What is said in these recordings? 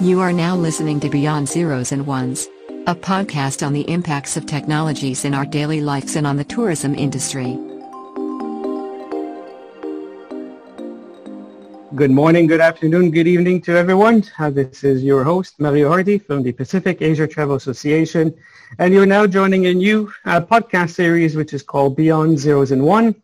You are now listening to Beyond Zeros and Ones, a podcast on the impacts of technologies in our daily lives and on the tourism industry. Good morning, good afternoon, good evening to everyone. Uh, this is your host, Mario Hardy from the Pacific Asia Travel Association. And you're now joining a new uh, podcast series, which is called Beyond Zeros and One,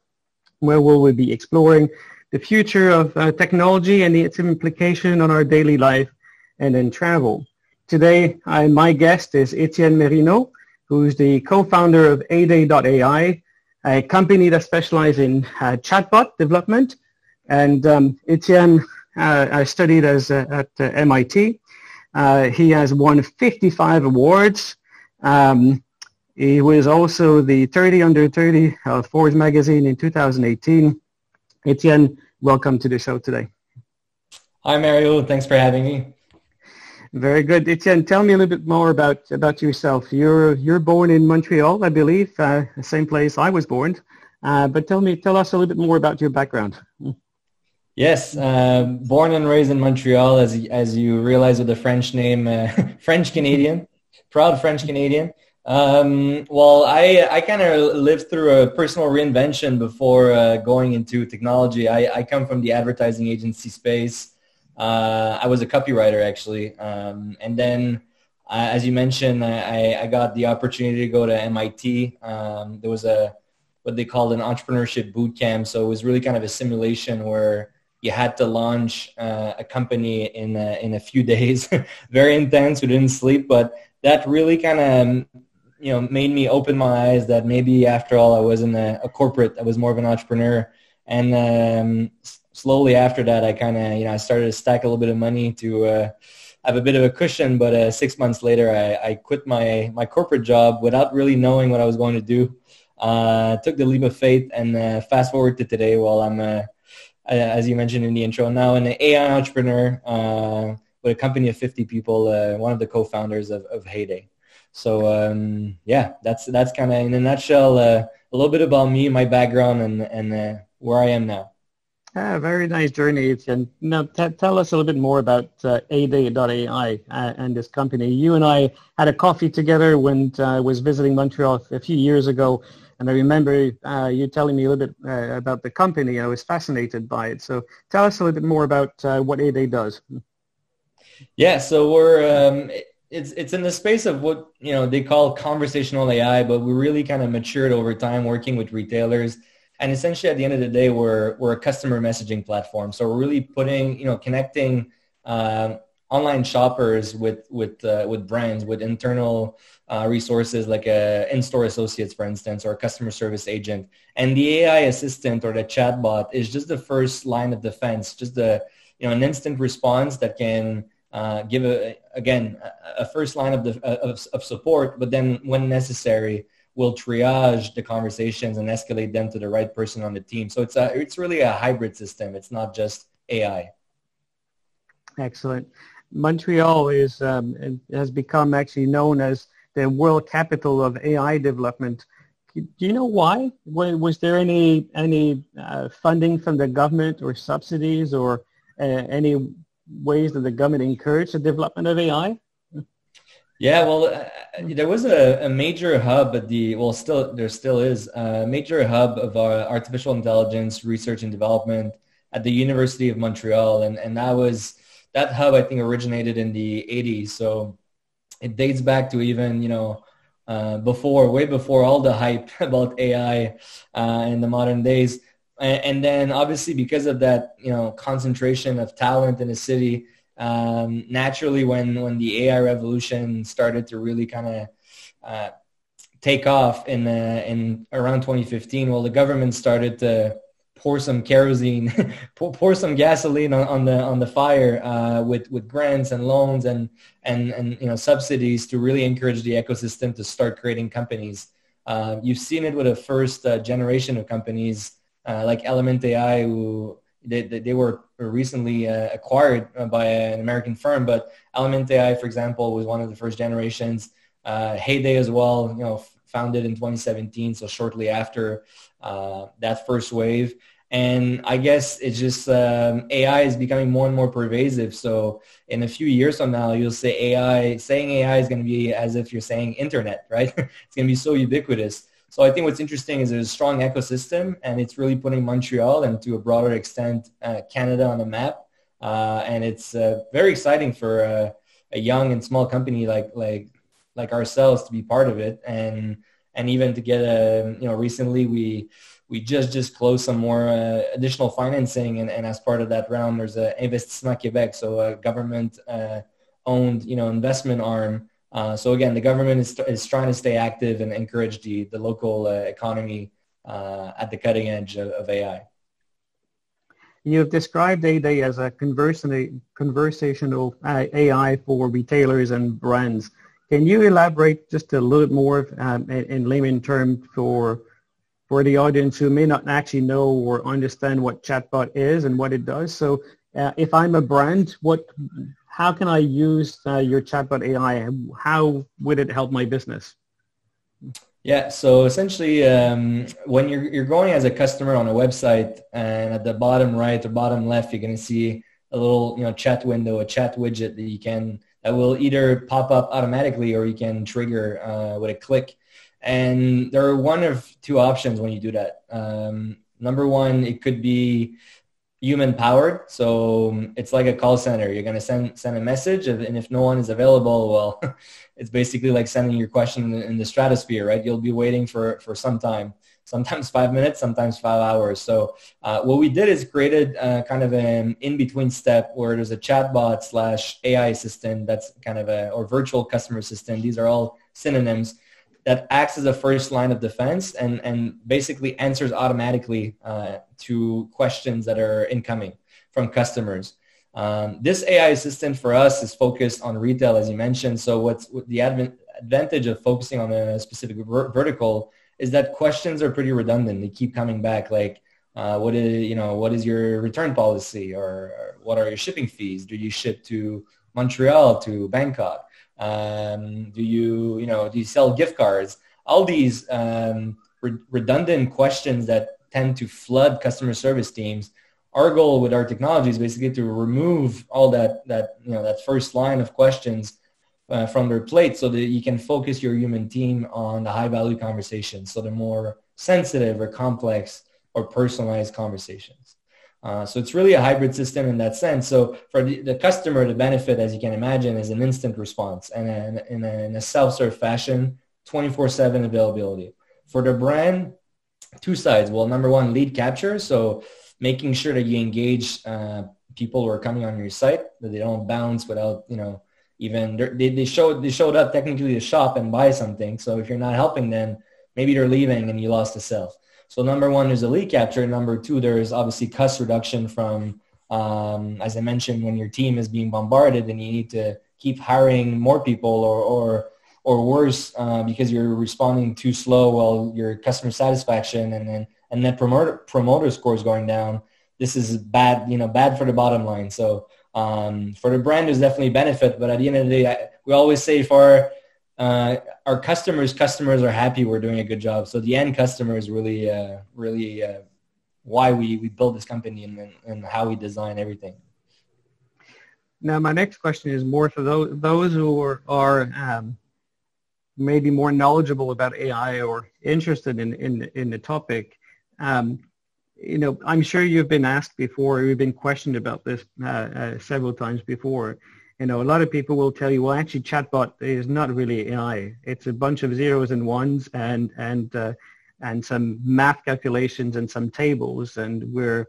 where we will be exploring the future of uh, technology and its implication on our daily life and in travel. Today, I, my guest is Etienne Mérineau, who's the co-founder of Heyday.ai, a company that specializes in uh, chatbot development. And um, Etienne, uh, I studied as, uh, at uh, MIT. Uh, he has won 55 awards. Um, he was also the 30 under 30 of Forbes magazine in 2018. Etienne, welcome to the show today. Hi, Mario. Thanks for having me. Very good. Etienne, tell me a little bit more about, about yourself. You're, you're born in Montreal, I believe, uh, the same place I was born. Uh, but tell me, tell us a little bit more about your background. Yes, uh, born and raised in Montreal, as, as you realize with the French name, uh, French Canadian, proud French Canadian. Um, well, I, I kind of lived through a personal reinvention before uh, going into technology. I, I come from the advertising agency space. Uh, I was a copywriter actually, um, and then uh, as you mentioned, I, I, got the opportunity to go to MIT. Um, there was a what they called an entrepreneurship boot camp, so it was really kind of a simulation where you had to launch uh, a company in a, in a few days. Very intense. We didn't sleep, but that really kind of you know made me open my eyes that maybe after all I wasn't a, a corporate. I was more of an entrepreneur, and um, slowly after that, I kind of, you know, I started to stack a little bit of money to uh, have a bit of a cushion. But uh, six months later, I, I quit my, my corporate job without really knowing what I was going to do. Uh, took the leap of faith and uh, fast forward to today while I'm, uh, as you mentioned in the intro, now an AI entrepreneur uh, with a company of 50 people, one of the co-founders of, of Heyday. So um, yeah, that's that's kind of in a nutshell a little bit about me, my background, and and where I am now. Ah, very nice journey. And now t- tell us a little bit more about uh, Heyday.ai uh, and this company. You and I had a coffee together when uh, I was visiting Montreal a few years ago. And I remember uh, you telling me a little bit uh, about the company. I was fascinated by it. So tell us a little bit more about uh, what Heyday does. Yeah, so we're um, it's it's in the space of what you know they call conversational AI, but we really kind of matured over time working with retailers and essentially, at the end of the day, we're we're a customer messaging platform. So we're really putting, you know, connecting uh, online shoppers with with uh, with brands, with internal uh, resources like a in-store associates, for instance, or a customer service agent. And the AI assistant or the chatbot is just the first line of defense, just the you know an instant response that can uh, give a again a first line of, the, of, of support, but then when necessary will triage the conversations and escalate them to the right person on the team. So it's a, it's really a hybrid system. It's not just AI. Excellent. Montreal is um, has become actually known as the world capital of AI development. Do you know why? Was there any any uh, funding from the government or subsidies or uh, any ways that the government encouraged the development of AI? Yeah, well, uh, there was a, a, major hub at the, well, still, there still is a major hub of uh, artificial intelligence research and development at the University of Montreal. And, and that was, that hub, I think, originated in the 80s. So it dates back to even, you know, uh, before, way before all the hype about AI uh, in the modern days. And, and then obviously because of that, you know, concentration of talent in the city, um, naturally when when the AI revolution started to really kind of uh, take off in uh, in around 2015, well, the government started to pour some kerosene, pour, pour, some gasoline on, on, the on the fire uh, with with grants and loans and and and you know subsidies to really encourage the ecosystem to start creating companies. Uh, you've seen it with the first uh, generation of companies uh, like Element AI, who they, they were recently uh, acquired uh, by an American firm, but Element AI, for example, was one of the first generations. Uh, Heyday as well, you know, founded in 2017, so shortly after uh, that first wave. And I guess it's just um, AI is becoming more and more pervasive. So in a few years from now, you'll say AI, saying AI is going to be as if you're saying internet, right? it's going to be so ubiquitous. So I think what's interesting is there's a strong ecosystem and it's really putting Montreal and to a broader extent uh, Canada on the map. Uh, and it's uh, very exciting for a young and small company like like like ourselves to be part of it and and even to get a you know recently we we just just closed some more uh, additional financing and, and as part of that round there's a Investissement Québec so a government uh, owned you know investment arm uh, so again, the government is, is trying to stay active and encourage the, the local uh, economy uh, at the cutting edge of, of, AI. You've described Heyday as a conversational AI for retailers and brands. Can you elaborate just a little bit more um, in, in layman terms for for the audience who may not actually know or understand what chatbot is and what it does? So uh, if I'm a brand, what how can I use uh, your chatbot AI? How would it help my business? Yeah, so essentially, um, when you're you're going as a customer on a website, and at the bottom right or bottom left, you're going to see a little you know chat window, a chat widget that you can that will either pop up automatically or you can trigger uh, with a click. And there are one of two options when you do that. Um, number one, it could be human powered. So um, it's like a call center. You're going to send send a message, and if no one is available, well, it's basically like sending your question in the stratosphere, right? You'll be waiting for for some time, sometimes five minutes, sometimes five hours. So uh, what we did is created uh, kind of an in between step where there's a chatbot slash AI assistant that's kind of a or virtual customer assistant. These are all synonyms that acts as a first line of defense and, and basically answers automatically uh, to questions that are incoming from customers. Um, this AI assistant for us is focused on retail, as you mentioned. So what's what the adv- advantage of focusing on a specific ver- vertical is that questions are pretty redundant. They keep coming back like, uh, what is, you know, what is your return policy or, or what are your shipping fees? Do you ship to Montreal, to Bangkok? Um, do you, you know, do you sell gift cards? All these um, re- redundant questions that tend to flood customer service teams. Our goal with our technology is basically to remove all that, that, you know, that first line of questions uh, from their plate so that you can focus your human team on the high value conversations. So the more sensitive or complex or personalized conversations. Uh, so it's really a hybrid system in that sense. So for the, the, customer, the benefit, as you can imagine, is an instant response and a, in, a, in a self-serve fashion, 24-7 availability. For the brand, two sides. Well, number one, lead capture. So making sure that you engage uh, people who are coming on your site, that they don't bounce without, you know, even they, they showed they showed up technically to shop and buy something. So if you're not helping them, maybe they're leaving and you lost a sale. So number one, is a lead capture. Number two, there's obviously cost reduction from, um, as I mentioned, when your team is being bombarded and you need to keep hiring more people or, or, or worse uh, because you're responding too slow while your customer satisfaction and then and net promoter, promoter scores going down. This is bad, you know, bad for the bottom line. So um, for the brand, there's definitely benefit, but at the end of the day, I, we always say for uh, our customers customers are happy we're doing a good job. So the end customer is really uh, really uh, why we, we build this company and, and how we design everything. Now my next question is more for those, those who are, are um, maybe more knowledgeable about ai or interested in, in, in the topic um, you know i'm sure you've been asked before you've been questioned about this uh, uh, several times before you know, a lot of people will tell you, well, actually, chatbot is not really AI. It's a bunch of zeros and ones and and uh, and some math calculations and some tables, and where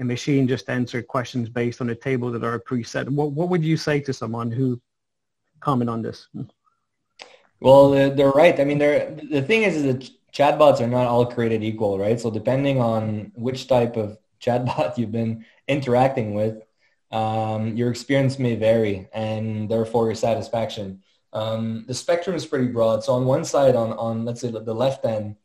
a machine just answered questions based on a table that are preset. What what would you say to someone who comment on this? Well, they're right. I mean, they're, the thing is, is that chatbots are not all created equal, right? So depending on which type of chatbot you've been interacting with, um, your experience may vary and therefore your satisfaction. Um, the spectrum is pretty broad. So on one side, on, on let's say the left end,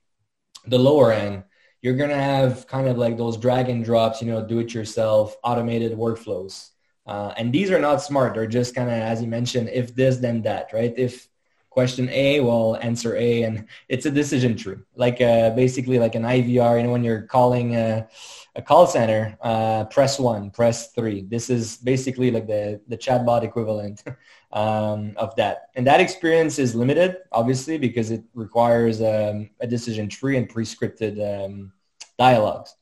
the lower end, you're going to have kind of like those drag and drops, you know, do it yourself, automated workflows. Uh, and these are not smart. They're just kind of, as you mentioned, if this, then that, right? If question A, well, answer A, and it's a decision tree, like uh, basically like an IVR. You know, when you're calling a, a call center, uh, press one, press three. This is basically like the the chatbot equivalent um, of that, and that experience is limited, obviously, because it requires um, a decision tree and pre-scripted um, dialogues.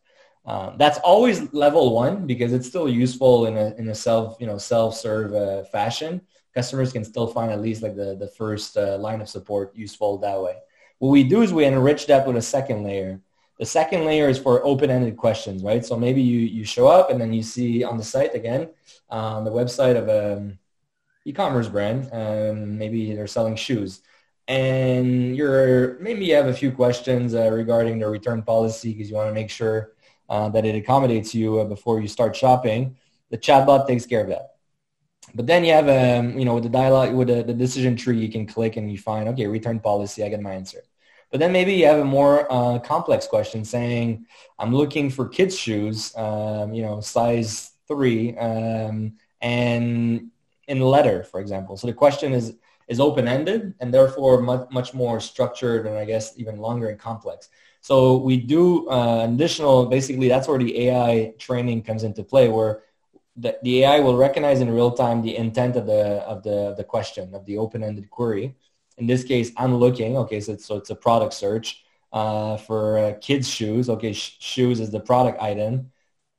Um, that's always level one because it's still useful in a in a self you know self serve uh, fashion customers can still find at least like the, the first uh, line of support useful that way. What we do is we enrich that with a second layer. The second layer is for open-ended questions, right? So maybe you, you show up and then you see on the site again, on the website of an e-commerce brand, um, maybe they're selling shoes and you're maybe you have a few questions uh, regarding the return policy because you want to make sure uh, that it accommodates you uh, before you start shopping. The chatbot takes care of that. But then you have, um, you know, with the dialogue, with the, the decision tree, you can click and you find, okay, return policy, I get my answer. But then maybe you have a more uh, complex question saying, I'm looking for kids' shoes, um, you know, size three, um, and in letter, for example. So the question is is open-ended and therefore much, much more structured and I guess even longer and complex. So we do uh, additional, basically that's where the AI training comes into play where the, the AI will recognize in real time the intent of the of the the question of the open-ended query. In this case, I'm looking. Okay, so it's, so it's a product search uh, for uh, kids shoes. Okay, sh- shoes is the product item.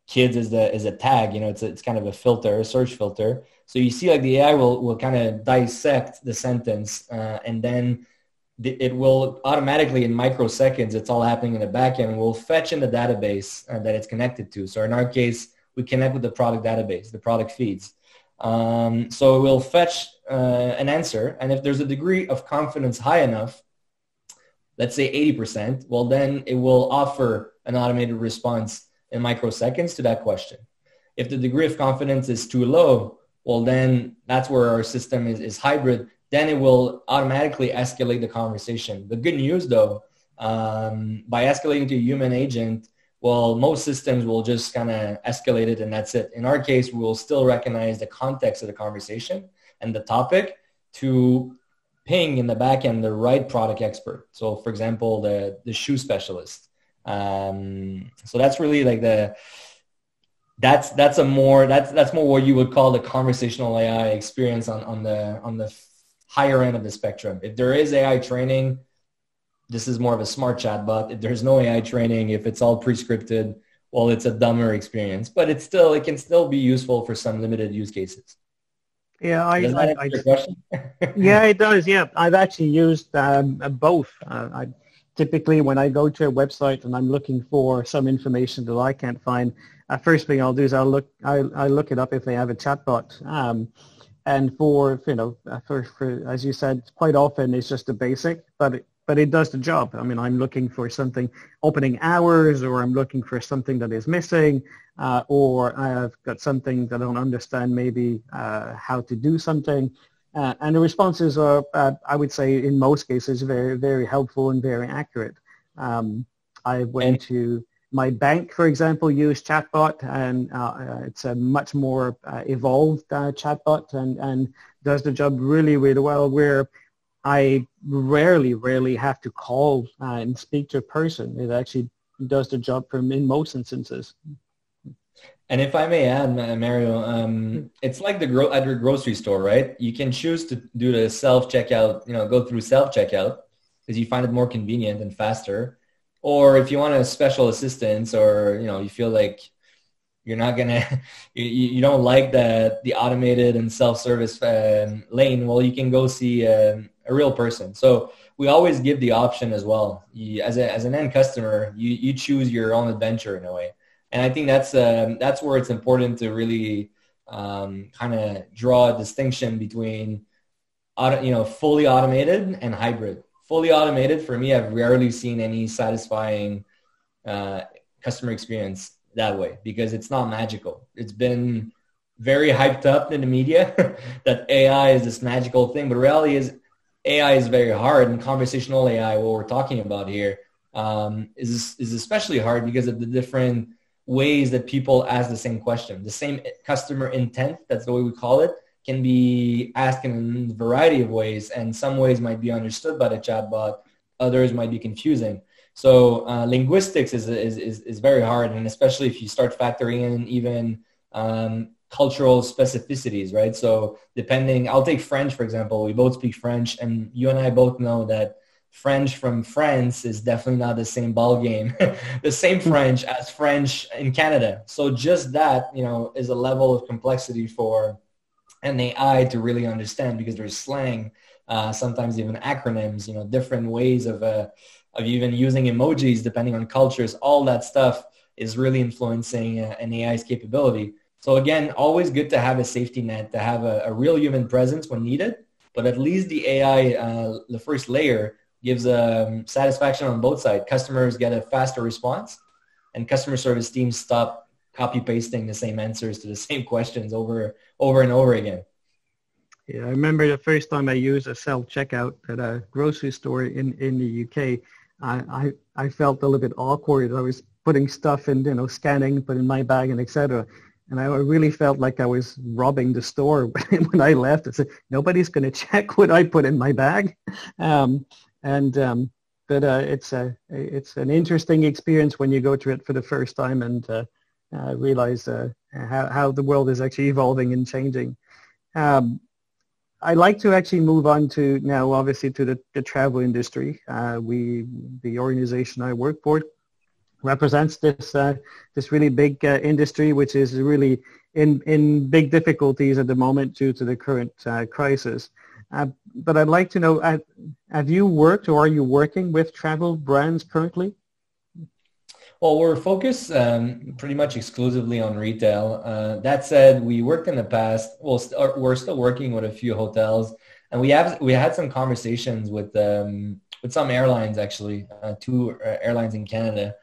Kids is the is a tag. You know, it's a, it's kind of a filter, a search filter. So you see, like the AI will will kind of dissect the sentence, uh, and then it will automatically in microseconds. It's all happening in the backend. Will fetch in the database uh, that it's connected to. So in our case we connect with the product database, the product feeds. Um, so it will fetch uh, an answer. And if there's a degree of confidence high enough, let's say 80%, well, then it will offer an automated response in microseconds to that question. If the degree of confidence is too low, well, then that's where our system is, is hybrid. Then it will automatically escalate the conversation. The good news, though, um, by escalating to a human agent, well, most systems will just kind of escalate it and that's it. In our case, we will still recognize the context of the conversation and the topic to ping in the back end the right product expert. So for example, the, the shoe specialist. Um, so that's really like the, that's, that's a more, that's, that's more what you would call the conversational AI experience on, on the, on the higher end of the spectrum. If there is AI training, this is more of a smart chat chatbot. If there's no AI training, if it's all pre-scripted, well, it's a dumber experience, but it's still, it can still be useful for some limited use cases. Yeah, I, does that I, I, question? yeah, it does. Yeah, I've actually used um, both. Uh, I typically when I go to a website and I'm looking for some information that I can't find, uh, first thing I'll do is I'll look I I look it up if they have a chatbot. Um, and for you know uh, for, for as you said, quite often it's just a basic, but but it does the job. I mean, I'm looking for something opening hours, or I'm looking for something that is missing, uh, or I've got something that I don't understand maybe uh, how to do something. Uh, and the responses are, uh, I would say, in most cases, very, very helpful and very accurate. Um, I went and- to my bank, for example, used chatbot, and uh, it's a much more uh, evolved chatbot and, and does the job really, really well. Where I rarely, rarely have to call uh, and speak to a person. It actually does the job for me in most instances. And if I may add, Mario, um, it's like the gro- at your grocery store, right? You can choose to do the self checkout, you know, go through self checkout because you find it more convenient and faster. Or if you want a special assistance, or you know, you feel like you're not gonna, you, you don't like the the automated and self service um, lane. Well, you can go see. Um, a real person. So we always give the option as well. You, as, a, as an end customer, you, you choose your own adventure in a way. And I think that's, um, that's where it's important to really um, kind of draw a distinction between auto, you know, fully automated and hybrid. Fully automated, for me, I've rarely seen any satisfying uh, customer experience that way because it's not magical. It's been very hyped up in the media that AI is this magical thing, but reality is AI is very hard, and conversational AI, what we're talking about here, um, is is especially hard because of the different ways that people ask the same question. The same customer intent, that's the way we call it, can be asked in a variety of ways, and some ways might be understood by the chatbot, others might be confusing. So uh, linguistics is, is, is, is, very hard, and especially if you start factoring in even um, cultural specificities, right? So depending, I'll take French, for example. We both speak French, and you and I both know that French from France is definitely not the same ball game, the same French as French in Canada. So just that, you know, is a level of complexity for an AI to really understand because there's slang, uh, sometimes even acronyms, you know, different ways of, uh, of even using emojis depending on cultures. All that stuff is really influencing uh, an AI's capability. So again, always good to have a safety net, to have a, a real human presence when needed. But at least the AI, uh, the first layer, gives um, satisfaction on both sides. Customers get a faster response, and customer service teams stop copy pasting the same answers to the same questions over over and over again. Yeah, I remember the first time I used a self checkout at a grocery store in in the UK. I, I I felt a little bit awkward. I was putting stuff in, you know, scanning, putting my bag and etc. And I really felt like I was robbing the store when I left. I said, nobody's going to check what I put in my bag. Um, and um, but uh, it's a it's an interesting experience when you go through it for the first time and uh, uh, realize uh, how how the world is actually evolving and changing. Um, I'd like to actually move on to now, obviously, to the, the travel industry. Uh, we the organization I work for represents this uh, this really big industry, which is really in in big difficulties at the moment due to the current crisis. Uh, but I'd like to know, uh, have you worked or are you working with travel brands currently? Well, we're focused um, pretty much exclusively on retail. Uh, that said, we worked in the past. Well, we uh, we're still working with a few hotels, and we have we had some conversations with um, with some airlines actually, uh, two uh, airlines in Canada,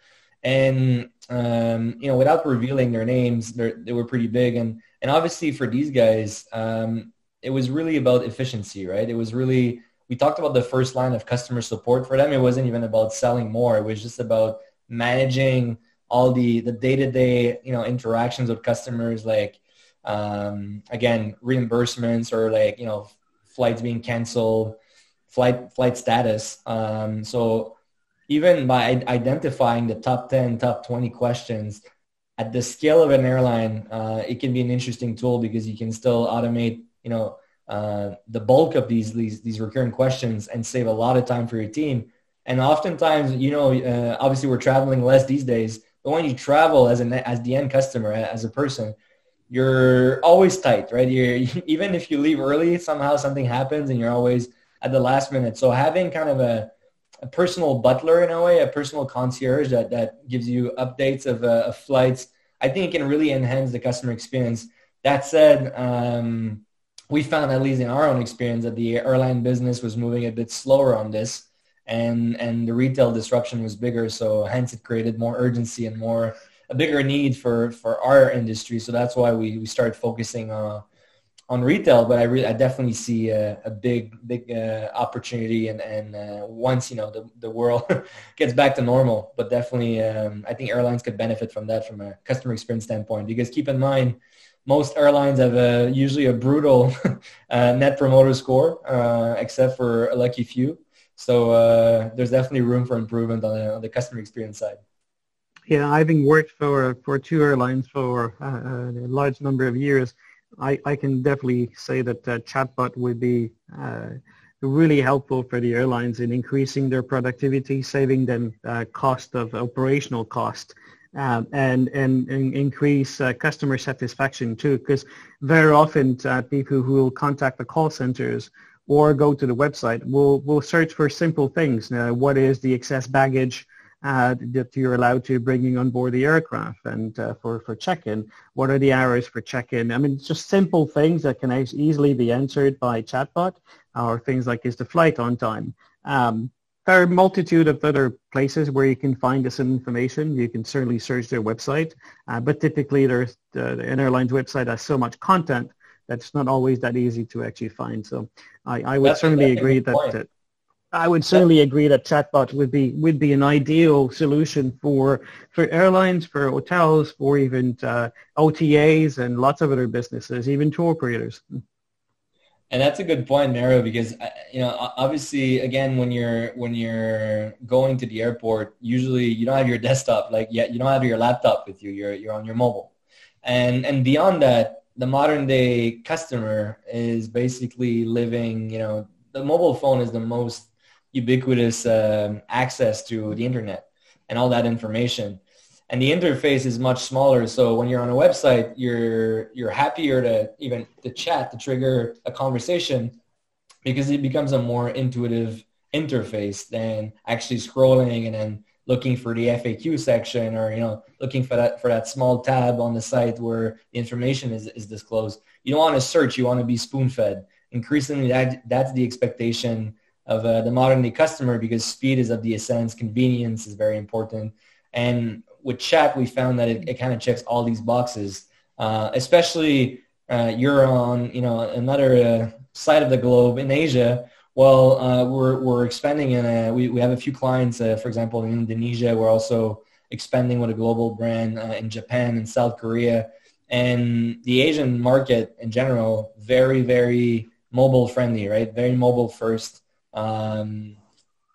and um, you know, without revealing their names, they were pretty big, and and obviously for these guys, um, it was really about efficiency, right? It was really, we talked about the first line of customer support for them. It wasn't even about selling more. It was just about managing all the, the day-to-day, you know, interactions with customers, like, um, again, reimbursements or like, you know, flights being canceled, flight, flight status. Um, so even by identifying the top 10, top 20 questions, at the scale of an airline, uh, it can be an interesting tool because you can still automate you know, uh, the bulk of these, these, these recurring questions and save a lot of time for your team. And oftentimes, you know, uh, obviously we're traveling less these days, but when you travel as an, as the end customer, as a person, you're always tight, right? You're, even if you leave early, somehow something happens and you're always at the last minute. So having kind of a, a personal butler in a way, a personal concierge that, that gives you updates of, uh, of flights, I think it can really enhance the customer experience. That said, um, we found, at least in our own experience, that the airline business was moving a bit slower on this, and and the retail disruption was bigger. So hence, it created more urgency and more a bigger need for for our industry. So that's why we we started focusing on on retail. But I I definitely see a, a big big uh, opportunity, and and uh, once you know the the world gets back to normal, but definitely um, I think airlines could benefit from that from a customer experience standpoint. Because keep in mind most airlines have a, usually a brutal uh, net promoter score, uh, except for a lucky few. So uh, there's definitely room for improvement on the, on the, customer experience side. Yeah, I've been worked for for two airlines for uh, a large number of years, I, I can definitely say that chatbot would be uh, really helpful for the airlines in increasing their productivity, saving them cost of operational cost um, and, and, and increase uh, customer satisfaction too, because very often uh, people who will contact the call centers or go to the website will, will search for simple things. Uh, what is the excess baggage uh, that you're allowed to bringing on board the aircraft and uh, for, for check-in? What are the hours for check-in? I mean, just simple things that can easily be answered by chatbot or things like is the flight on time? Um, there are a multitude of other places where you can find this information. You can certainly search their website, uh, but typically there's, uh, an airline's website has so much content that it's not always that easy to actually find. So I, I would that's certainly agree that, that, I would certainly agree that chatbot would be would be an ideal solution for for airlines, for hotels, for even uh, OTAs and lots of other businesses, even tour operators. And that's a good point, Mario, because uh, you know, obviously, again, when you're when you're going to the airport, usually you don't have your desktop, like yet you don't have your laptop with you. You're you're on your mobile, and and beyond that, the modern day customer is basically living. You know, the mobile phone is the most ubiquitous um, access to the internet and all that information and the interface is much smaller. So when you're on a website, you're you're happier to even to chat to trigger a conversation because it becomes a more intuitive interface than actually scrolling and then looking for the FAQ section or you know looking for that for that small tab on the site where the information is, is disclosed. You don't want to search, you want to be spoon fed. Increasingly that that's the expectation of uh, the modern day customer because speed is of the essence, convenience is very important. And with chat, we found that it, it kind of checks all these boxes, uh, especially uh, you're on, you know, another uh, side of the globe in Asia. Well, uh, we're, we're expanding and we, we have a few clients, uh, for example, in Indonesia. We're also expanding with a global brand uh, in Japan and South Korea. And the Asian market in general, very, very mobile friendly, right? Very mobile first. Um,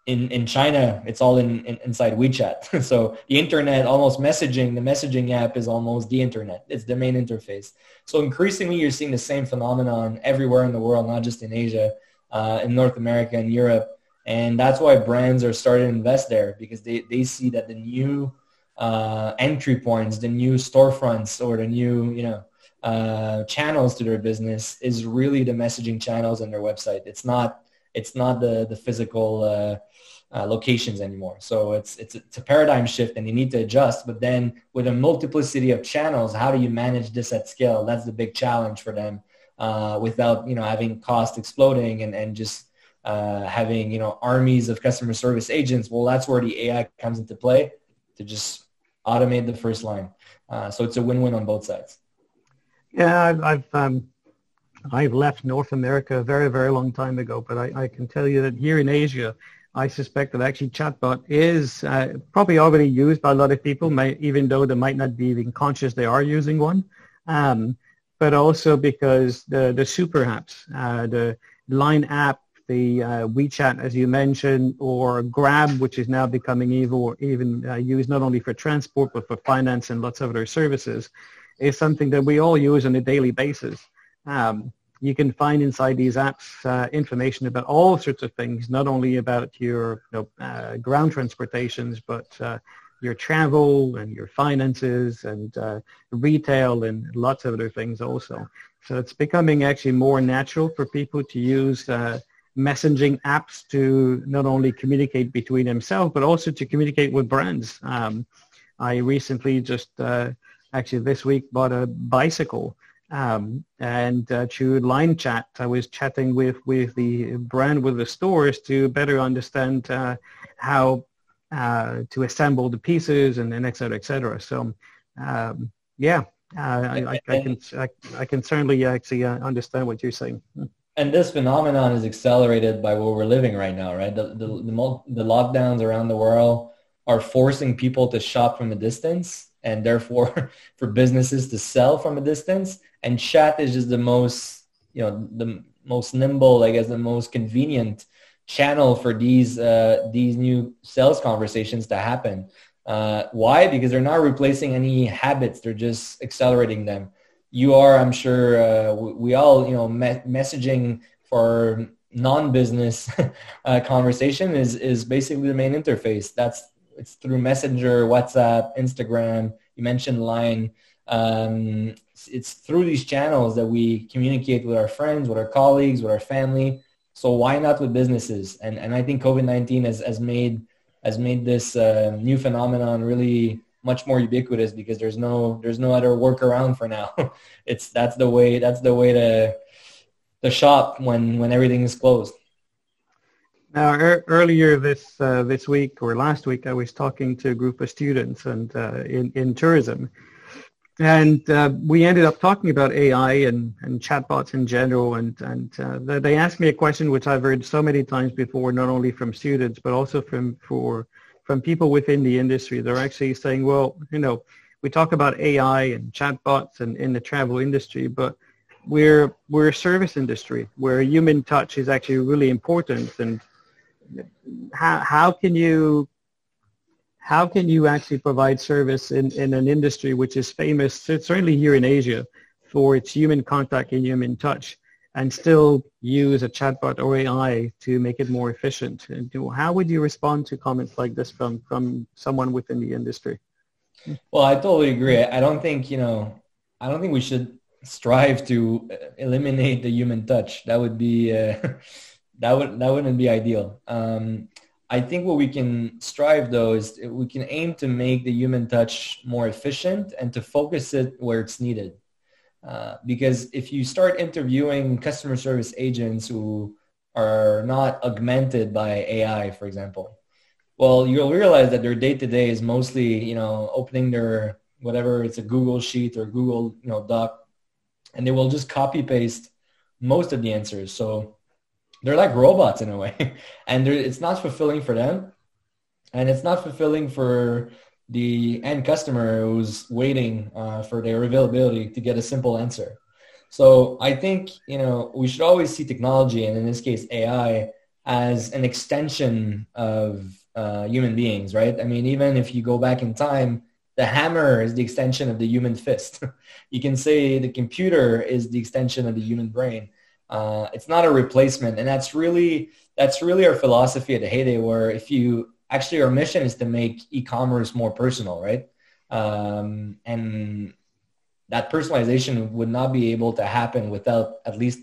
in, in China, it's all in, in, inside WeChat. so the internet, almost messaging, the messaging app is almost the internet. It's the main interface. So increasingly, you're seeing the same phenomenon everywhere in the world, not just in Asia, uh, in North America and Europe. And that's why brands are starting to invest there because they, they see that the new uh, entry points, the new storefronts or the new, you know, uh, channels to their business is really the messaging channels on their website. It's not it's not the the physical uh, uh, locations anymore. So it's, it's it's a paradigm shift, and you need to adjust. But then with a multiplicity of channels, how do you manage this at scale? That's the big challenge for them. Uh, without you know having cost exploding and and just uh, having you know armies of customer service agents. Well, that's where the AI comes into play to just automate the first line. Uh, so it's a win-win on both sides. Yeah, I've, I've um, I've left North America a very, very long time ago, but I, I can tell you that here in Asia, I suspect that actually chatbot is uh, probably already used by a lot of people, may, even though they might not be even conscious they are using one. Um, but also because the, the super apps, uh, the Line app, the uh, WeChat, as you mentioned, or Grab, which is now becoming evil, even uh, used not only for transport, but for finance and lots of other services, is something that we all use on a daily basis. Um, you can find inside these apps uh, information about all sorts of things, not only about your you know, uh, ground transportations, but uh, your travel and your finances and uh, retail and lots of other things also. So it's becoming actually more natural for people to use uh, messaging apps to not only communicate between themselves, but also to communicate with brands. Um, I recently just uh, actually this week bought a bicycle um, and uh, through line chat, I was chatting with, with the brand, with the stores to better understand uh, how uh, to assemble the pieces and, and et cetera, et cetera. So, um, yeah, uh, I, I, I, can, I, I, can certainly actually uh, understand what you're saying. Hmm. And this phenomenon is accelerated by what we're living right now, right? The, the, the, the lockdowns around the world are forcing people to shop from a distance and therefore for businesses to sell from a distance and chat is just the most you know the most nimble i guess the most convenient channel for these uh, these new sales conversations to happen. Uh, why? Because they're not replacing any habits. They're just accelerating them. You are i'm sure uh, we all you know me- messaging for non-business uh, conversation is is basically the main interface. That's it's through messenger whatsapp instagram. You mentioned line. Um, it's through these channels that we communicate with our friends, with our colleagues, with our family. So why not with businesses? And and I think COVID nineteen has has made has made this uh, new phenomenon really much more ubiquitous because there's no there's no other workaround for now. it's that's the way that's the way to the shop when when everything is closed. Now, er, earlier this uh, this week or last week, I was talking to a group of students and uh, in in tourism, and uh, we ended up talking about AI and, and chatbots in general. And, and uh, they asked me a question which I've heard so many times before, not only from students, but also from, for, from people within the industry. They're actually saying, well, you know, we talk about AI and chatbots and in the travel industry, but we're we're a service industry where human touch is actually really important and how how can you how can you actually provide service in, in an industry which is famous certainly here in Asia for its human contact and human touch and still use a chatbot or AI to make it more efficient? And how would you respond to comments like this from, from someone within the industry? Well, I totally agree. I don't think, you know, I don't think we should strive to eliminate the human touch. That would be, uh, that would, that wouldn't be ideal. Um, I think what we can strive though is we can aim to make the human touch more efficient and to focus it where it's needed. Uh, because if you start interviewing customer service agents who are not augmented by AI, for example, well, you'll realize that their day-to-day is mostly, you know, opening their whatever it's a Google sheet or Google, you know, doc, and they will just copy paste most of the answers. So they're like robots in a way, and it's not fulfilling for them, and it's not fulfilling for the end customer who's waiting uh, for their availability to get a simple answer. So I think you know we should always see technology, and in this case AI, as an extension of uh, human beings, right? I mean, even if you go back in time, the hammer is the extension of the human fist. you can say the computer is the extension of the human brain. Uh, it's not a replacement, and that's really that's really our philosophy at Heyday. Where if you actually our mission is to make e-commerce more personal, right? Um, and that personalization would not be able to happen without at least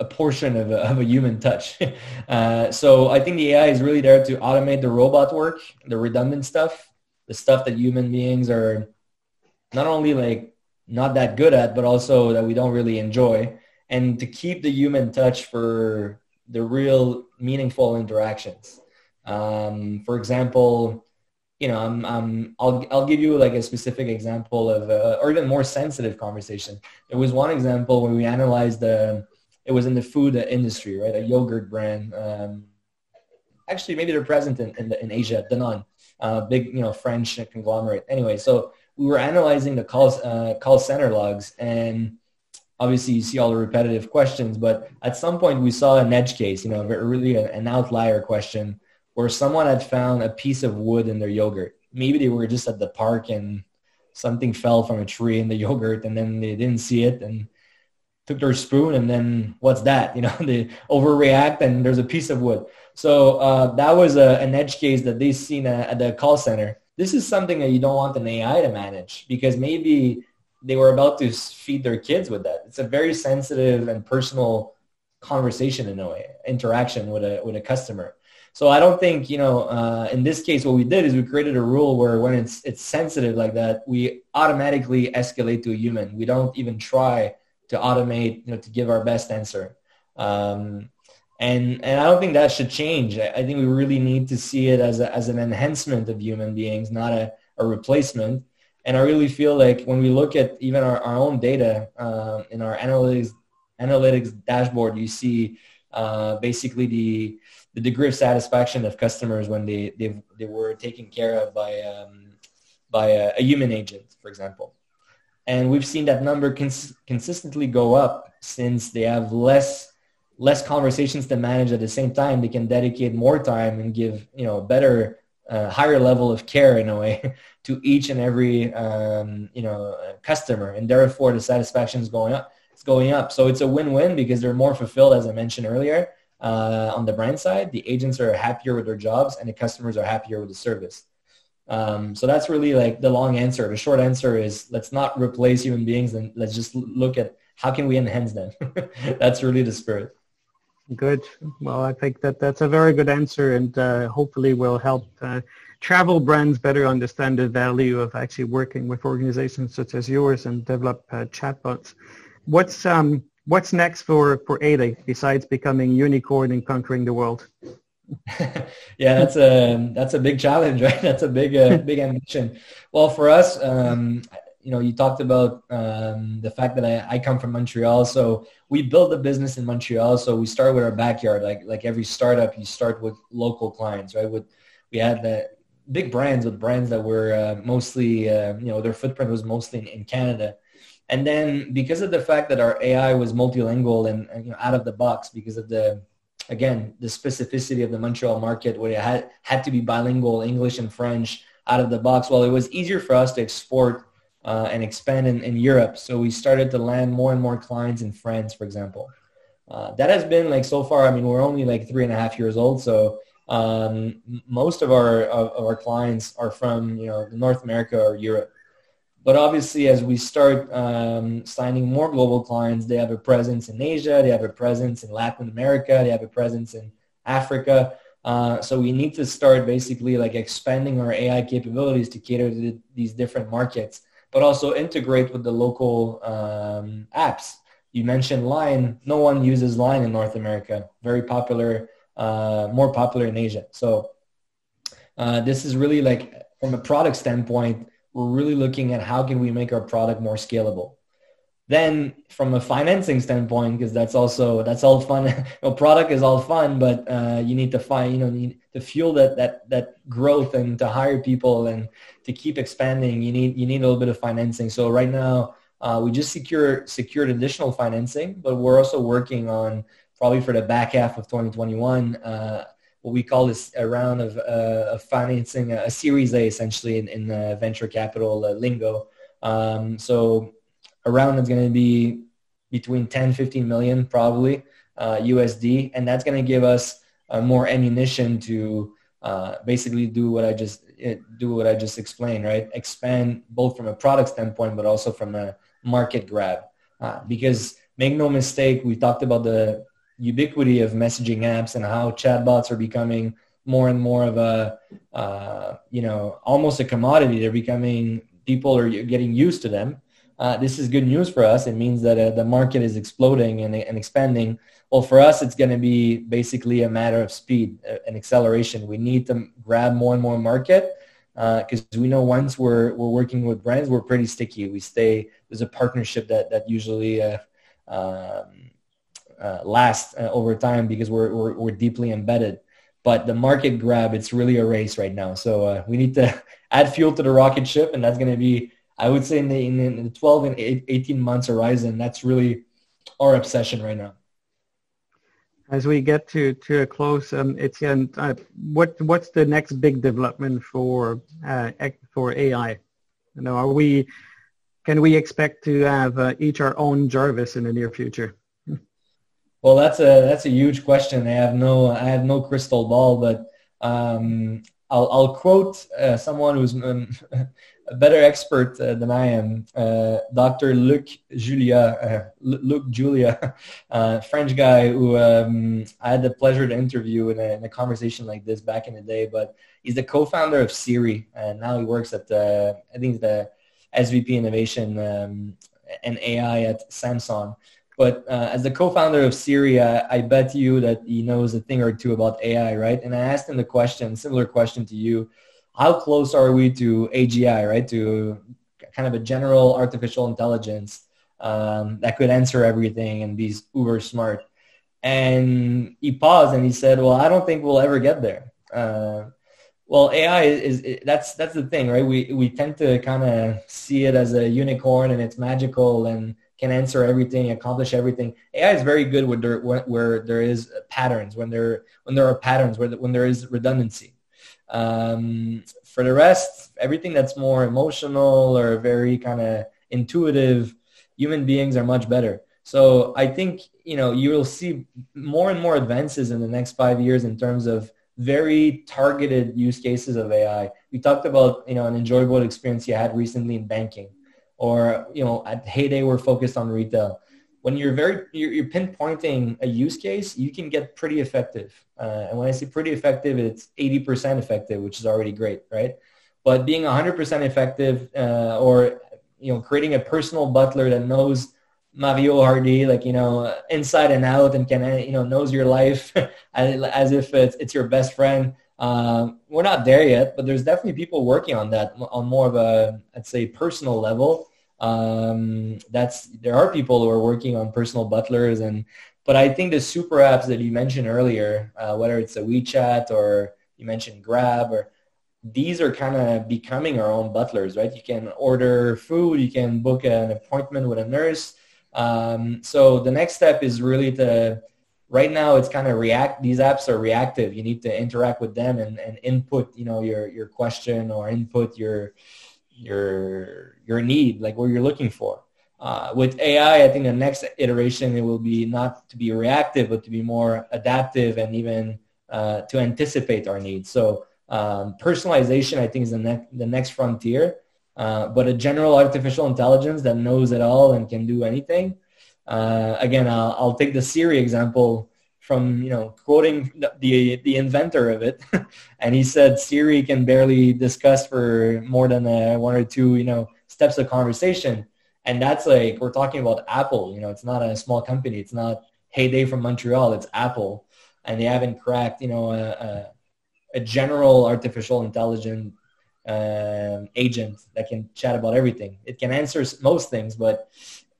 a portion of a, of a human touch. Uh, so I think the AI is really there to automate the robot work, the redundant stuff, the stuff that human beings are not only like not that good at, but also that we don't really enjoy, and to keep the human touch for the real meaningful interactions. Um, for example, you know, I'm, I'm, I'll, I'll give you like a specific example of, a, or even more sensitive conversation. There was one example where we analyzed the, it was in the food industry, right? A yogurt brand. Um, actually, maybe they're present in, in, in Asia, Danone, uh, big, you know, French conglomerate. Anyway, so we were analyzing the call, uh, call center logs and obviously you see all the repetitive questions, but at some point we saw an edge case, you know, really an outlier question where someone had found a piece of wood in their yogurt. Maybe they were just at the park and something fell from a tree in the yogurt and then they didn't see it and took their spoon and then what's that? You know, they overreact and there's a piece of wood. So uh, that was a, an edge case that they seen at the call center. This is something that you don't want an AI to manage because maybe they were about to feed their kids with that. It's a very sensitive and personal conversation in a way, interaction with a with a customer. So I don't think, you know, uh, in this case, what we did is we created a rule where when it's, it's sensitive like that, we automatically escalate to a human. We don't even try to automate, you know, to give our best answer. Um, and, and I don't think that should change. I, I think we really need to see it as, a, as an enhancement of human beings, not a, a replacement. And I really feel like when we look at even our, our own data uh, in our analytics, analytics dashboard, you see uh, basically the the degree of satisfaction of customers when they they, they were taken care of by um, by a, a, human agent, for example. And we've seen that number cons- consistently go up since they have less less conversations to manage at the same time. They can dedicate more time and give you know better uh, higher level of care in a way to each and every um, you know customer, and therefore the satisfaction is going up. It's going up. So it's a win-win because they're more fulfilled, as I mentioned earlier uh, on the brand side, the agents are happier with their jobs and the customers are happier with the service. Um, so that's really like the long answer. The short answer is let's not replace human beings and let's just look at how can we enhance them. that's really the spirit. Good. Well, I think that that's a very good answer and uh, hopefully will help uh, travel brands better understand the value of actually working with organizations such as yours and develop uh, chatbots. What's um, what's next for for Heyday besides becoming unicorn and conquering the world? yeah, that's a that's a big challenge, right? That's a big uh, big ambition. Well, for us, um, you know, you talked about um, the fact that I, I come from Montreal, so we build the business in Montreal. So we start with our backyard, like like every startup, you start with local clients, right? With we had the big brands with brands that were uh, mostly, uh, you know, their footprint was mostly in, in Canada And then because of the fact that our AI was multilingual and, and you know, out of the box because of the, again, the specificity of the Montreal market where it had, had to be bilingual, English and French out of the box, well, it was easier for us to export uh, and expand in, in Europe. So we started to land more and more clients in France, for example. Uh, that has been like so far, I mean, we're only like three and a half years old. So um, most of our, of, of our clients are from, you know, North America or Europe. But obviously, as we start um, signing more global clients, they have a presence in Asia, they have a presence in Latin America, they have a presence in Africa. Uh, so we need to start basically like expanding our AI capabilities to cater to these different markets, but also integrate with the local um, apps. You mentioned Line. No one uses Line in North America. Very popular, uh, more popular in Asia. So uh, this is really like from a product standpoint, we're really looking at how can we make our product more scalable. Then from a financing standpoint, because that's also that's all fun. well, product is all fun, but uh, you need to find you know need to fuel that that that growth and to hire people and to keep expanding. You need you need a little bit of financing. So right now uh, we just secure secured additional financing, but we're also working on probably for the back half of 2021 uh, what we call this a round of, uh, of financing, a, Series A essentially in, in the venture capital uh, lingo. Um, so a round that's going to be between 10, 15 million probably USD, uh, and that's going to give us uh, more ammunition to uh, basically do what I just do what I just explained, right? Expand both from a product standpoint, but also from a market grab. because make no mistake, we talked about the ubiquity of messaging apps and how chatbots are becoming more and more of a, uh, you know, almost a commodity. They're becoming, people are getting used to them. Uh, this is good news for us. It means that uh, the market is exploding and, and expanding. Well, for us, it's going to be basically a matter of speed uh, and acceleration. We need to grab more and more market because uh, we know once we're, we're working with brands, we're pretty sticky. We stay, there's a partnership that, that usually uh, um, uh, last uh, over time because we're, we're, we're deeply embedded. But the market grab, it's really a race right now. So uh, we need to add fuel to the rocket ship, and that's going to be, I would say, in the, in the 12 and 18 months horizon. That's really our obsession right now. As we get to, to a close, um, Etienne, uh, what what's the next big development for uh, for AI? You know, are we can we expect to have uh, each our own Jarvis in the near future? Well, that's a that's a huge question. I have no I have no crystal ball, but um, I'll I'll quote uh, someone who's um, a better expert uh, than I am, uh, Dr. Luc Julia, uh, Luc Julia, uh, French guy who um, I had the pleasure to interview in a, in a, conversation like this back in the day. But he's the co-founder of Siri, and now he works at the I think the SVP Innovation um, and AI at Samsung. But uh, as the co-founder of Siri, I bet you that he knows a thing or two about AI, right? And I asked him the question, similar question to you, how close are we to AGI, right? To kind of a general artificial intelligence um, that could answer everything and be uber smart. And he paused and he said, well, I don't think we'll ever get there. Uh, well, AI is, is, that's that's the thing, right? We we tend to kind of see it as a unicorn and it's magical and can answer everything, accomplish everything. AI is very good where there, where there is patterns, when there when there are patterns, where when there is redundancy. Um, for the rest, everything that's more emotional or very kind of intuitive, human beings are much better. So I think you know you will see more and more advances in the next five years in terms of very targeted use cases of AI. We talked about you know an enjoyable experience you had recently in banking or you know at heyday we're focused on retail when you're very you're, you're pinpointing a use case you can get pretty effective uh, and when i say pretty effective it's 80% effective which is already great right but being 100% effective uh, or you know creating a personal butler that knows Mario Hardy, like you know, inside and out, and can you know knows your life as, if it's, it's your best friend. Um, we're not there yet, but there's definitely people working on that on more of a, I'd say, personal level. Um, that's there are people who are working on personal butlers, and but I think the super apps that you mentioned earlier, uh, whether it's a WeChat or you mentioned Grab, or these are kind of becoming our own butlers, right? You can order food, you can book an appointment with a nurse. Um, so the next step is really to, right now it's kind of react, these apps are reactive. You need to interact with them and, and input, you know, your, your question or input your, your, your need, like what you're looking for. Uh, with AI, I think the next iteration it will be not to be reactive, but to be more adaptive and even uh, to anticipate our needs. So um, personalization, I think, is the, ne- the next frontier. Uh, but a general artificial intelligence that knows it all and can do anything. Uh, again, I'll, I'll, take the Siri example from, you know, quoting the, the inventor of it. and he said Siri can barely discuss for more than uh, one or two, you know, steps of conversation. And that's like, we're talking about Apple, you know, it's not a small company. It's not Heyday from Montreal. It's Apple. And they haven't cracked, you know, a, a a general artificial intelligence um, agent that can chat about everything. It can answer most things, but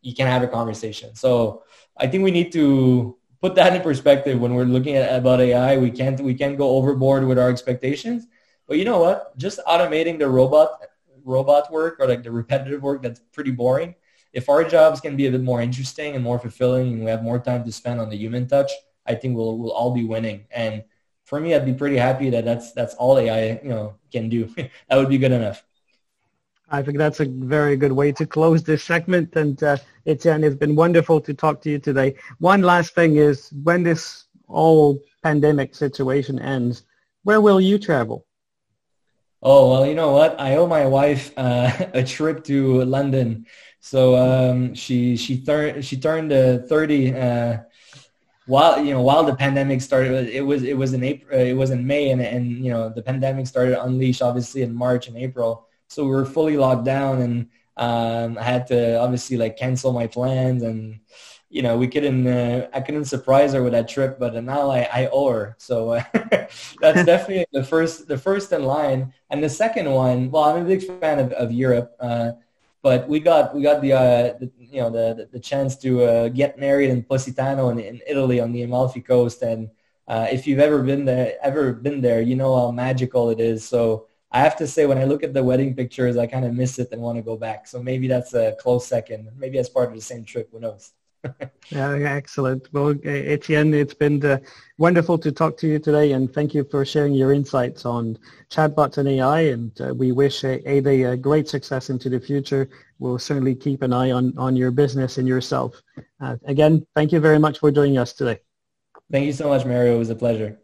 you can have a conversation. So I think we need to put that in perspective when we're looking at about AI. We can't we can't go overboard with our expectations. But you know what? Just automating the robot robot work or like the repetitive work that's pretty boring. If our jobs can be a bit more interesting and more fulfilling, and we have more time to spend on the human touch, I think we'll we'll all be winning. And for me, I'd be pretty happy that that's that's all AI you know can do. that would be good enough. I think that's a very good way to close this segment. And uh, Etienne, it's been wonderful to talk to you today. One last thing is when this whole pandemic situation ends, where will you travel? Oh well, you know what? I owe my wife uh, a trip to London. So um, she she turned she turned uh, thirty uh, while you know while the pandemic started it was it was in april it was in may and and you know the pandemic started to unleash obviously in march and april so we were fully locked down and um, i had to obviously like cancel my plans and you know we couldn't uh, i couldn't surprise her with that trip but now i, I owe her so uh, that's definitely the first the first in line and the second one well i'm a big fan of, of europe uh, but we got we got the, uh, the you know the the chance to uh, get married in Positano in, in Italy on the Amalfi Coast, and uh, if you've ever been there, ever been there, you know how magical it is. So I have to say, when I look at the wedding pictures, I kind of miss it and want to go back. So maybe that's a close second. Maybe as part of the same trip. Who knows? Yeah, excellent. Well, Etienne, it's been uh, wonderful to talk to you today, and thank you for sharing your insights on chatbots and AI. And uh, we wish Heyday a great success into the future. We'll certainly keep an eye on, on your business and yourself. Uh, again, thank you very much for joining us today. Thank you so much, Mario. It was a pleasure.